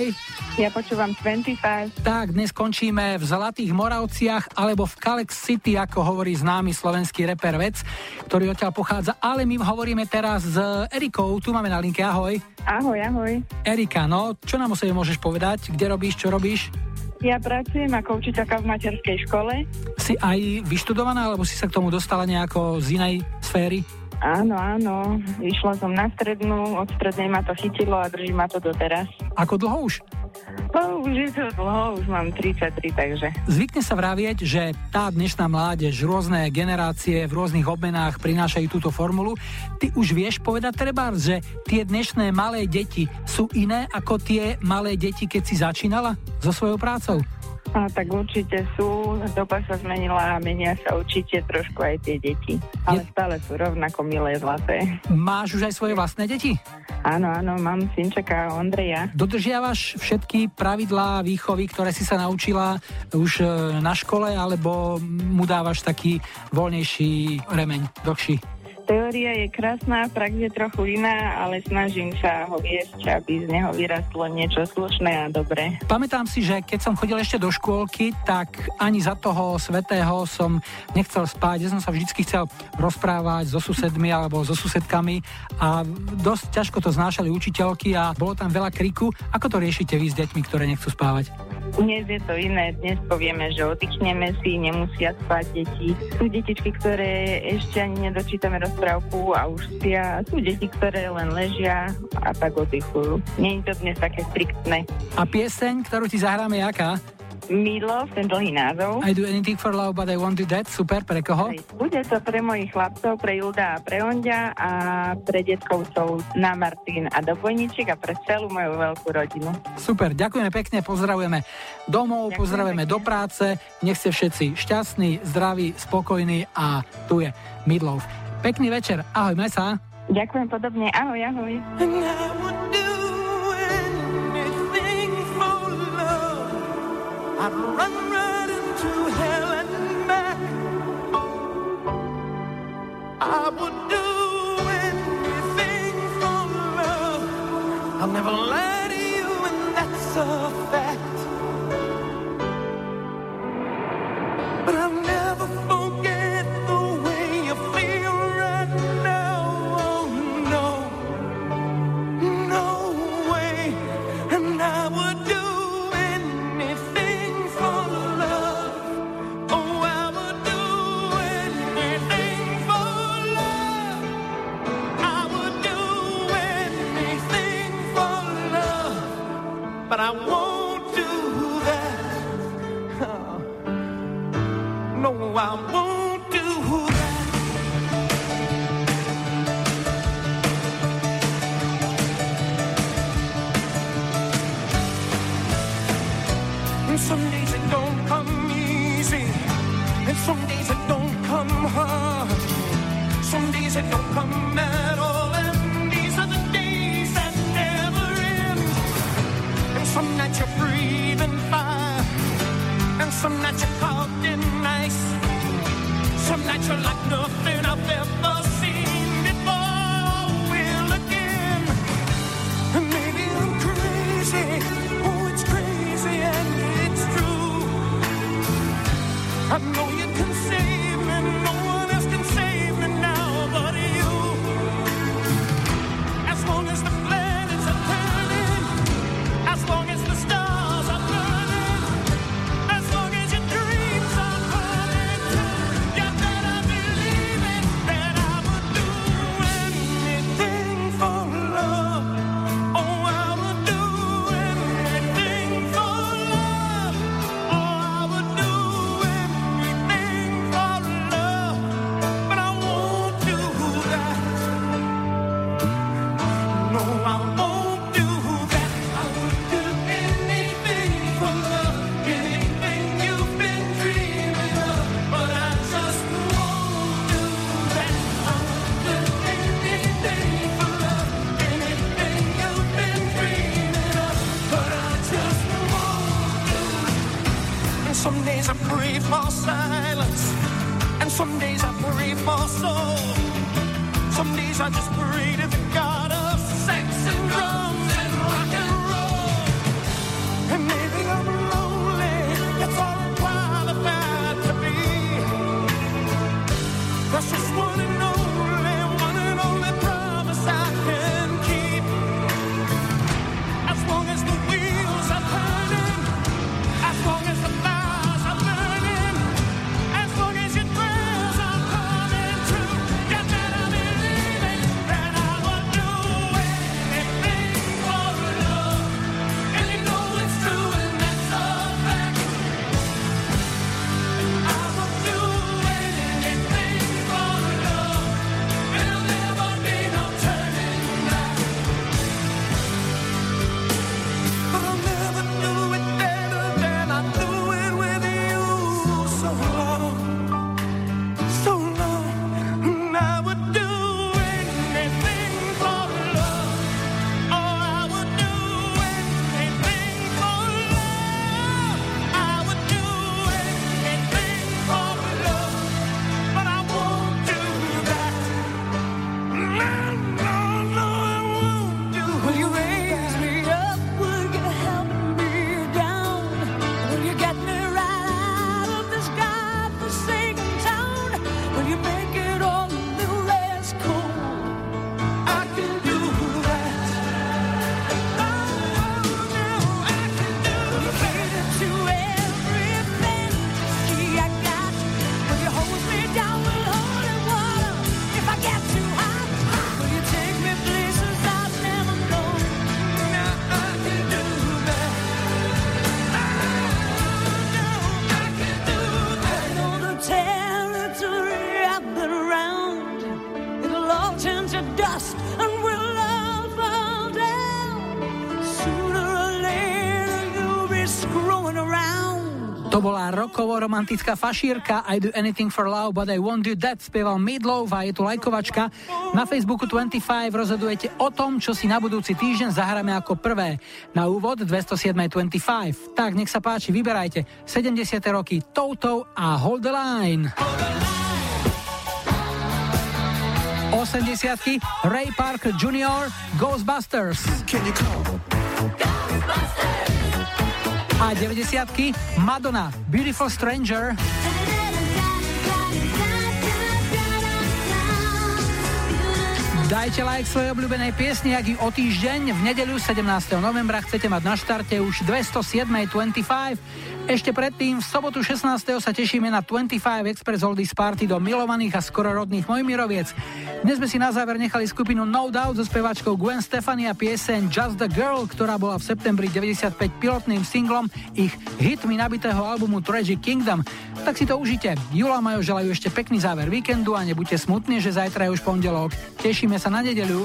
Speaker 5: Ja počúvam 25.
Speaker 3: Tak, dnes končíme v Zlatých Moravciach alebo v Kalex City, ako hovorí známy slovenský reper Vec, ktorý odtiaľ pochádza, ale my hovoríme teraz s Erikou, tu máme na linke, ahoj.
Speaker 5: Ahoj, ahoj.
Speaker 3: Erika, no, čo nám o sebe môžeš povedať? Kde robíš, čo robíš?
Speaker 5: Ja pracujem ako učiteľka v materskej škole.
Speaker 3: Si aj vyštudovaná, alebo si sa k tomu dostala nejako z inej sféry?
Speaker 5: Áno, áno. Išla som na strednú, od strednej ma to chytilo a drží ma to doteraz.
Speaker 3: Ako dlho už?
Speaker 5: No, už je to dlho, už mám 33, takže.
Speaker 3: Zvykne sa vravieť, že tá dnešná mládež, rôzne generácie v rôznych obmenách prinášajú túto formulu. Ty už vieš povedať treba, že tie dnešné malé deti sú iné ako tie malé deti, keď si začínala so svojou prácou?
Speaker 5: A tak určite sú, doba sa zmenila a menia sa určite trošku aj tie deti. Ale stále sú rovnako milé, zlaté.
Speaker 3: Máš už aj svoje vlastné deti?
Speaker 5: Áno, áno, mám synčeka Ondreja.
Speaker 3: Dodržiavaš všetky pravidlá výchovy, ktoré si sa naučila už e, na škole, alebo mu dávaš taký voľnejší remeň, dlhší?
Speaker 5: Teória je krásna, prax je trochu iná, ale snažím sa ho viesť, aby z neho vyrastlo niečo slušné a dobré.
Speaker 3: Pamätám si, že keď som chodil ešte do škôlky, tak ani za toho svetého som nechcel spať. Ja som sa vždycky chcel rozprávať so susedmi alebo so susedkami a dosť ťažko to znášali učiteľky a bolo tam veľa kriku. Ako to riešite vy s deťmi, ktoré nechcú spávať?
Speaker 5: Dnes je to iné, dnes povieme, že oddychneme si, nemusia spať deti. Sú detičky, ktoré ešte ani nedočítame rozprávku a už spia. Sú deti, ktoré len ležia a tak oddychujú. Nie je to dnes také striktné.
Speaker 3: A pieseň, ktorú ti zahráme, je aká?
Speaker 5: Milo, ten dlhý názov.
Speaker 3: I do anything for love, but I won't do that. Super, pre koho?
Speaker 5: Bude to pre mojich chlapcov, pre Julda a pre Ondia a pre detkovcov na Martin a do Bojničiek a pre celú moju veľkú rodinu.
Speaker 3: Super, ďakujeme pekne, pozdravujeme domov,
Speaker 5: Ďakujem
Speaker 3: pozdravujeme do práce, nech ste všetci šťastní, zdraví, spokojní a tu je Midlov. Pekný večer, ahoj, maj sa.
Speaker 5: Ďakujem podobne, ahoj, ahoj.
Speaker 9: I'd run right into hell and back. I would do anything for love. I'll never lie to you, and that's a some nights you're caught in ice. Some nights you're like nothing
Speaker 3: rokovo romantická fašírka I do anything for love, but I won't do that, spieval Midlove a je tu lajkovačka. Na Facebooku 25 rozhodujete o tom, čo si na budúci týždeň zahráme ako prvé. Na úvod 207.25. Tak, nech sa páči, vyberajte 70. roky Toto a Hold the Line. 80 Ray Parker Jr. Ghostbusters. Can you call? A 90 Madonna Beautiful Stranger. Dajte like svojej obľúbenej piesni, ak ju o týždeň v nedeľu 17. novembra chcete mať na štarte už 207.25. Ešte predtým v sobotu 16. sa tešíme na 25 Express Oldies Party do milovaných a skoro rodných Mojmiroviec. Dnes sme si na záver nechali skupinu No Doubt so speváčkou Gwen Stefani a pieseň Just the Girl, ktorá bola v septembri 95 pilotným singlom ich hitmi nabitého albumu Tragic Kingdom. Tak si to užite. Jula Majo želajú ešte pekný záver víkendu a nebuďte smutní, že zajtra je už pondelok. Tešíme sa na nedeľu.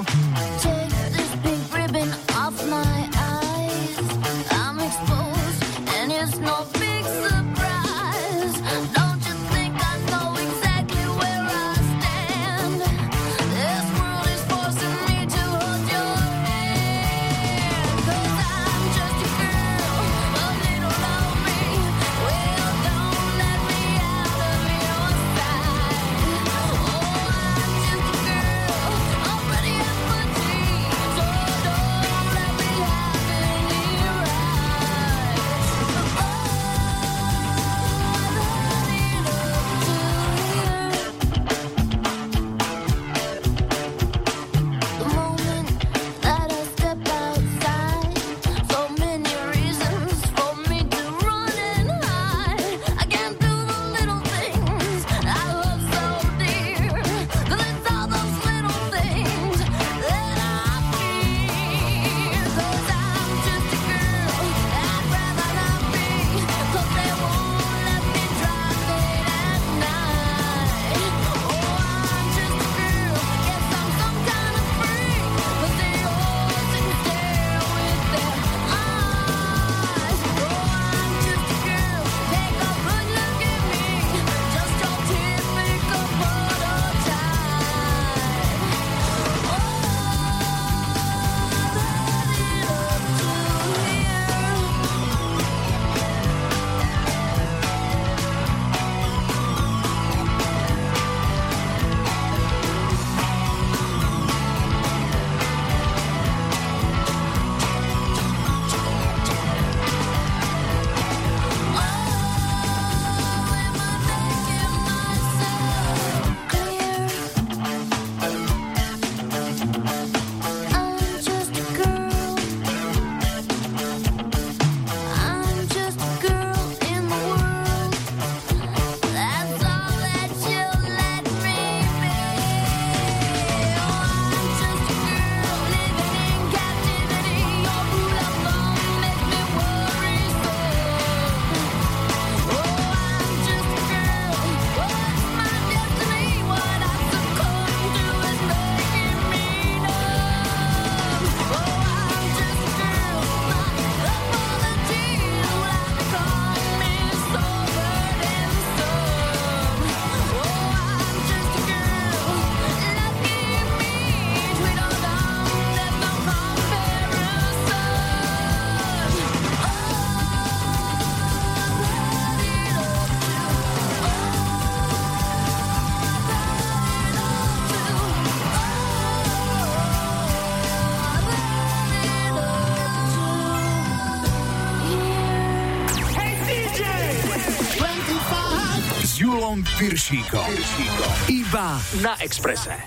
Speaker 11: Piršíkom. Iba na Exprese.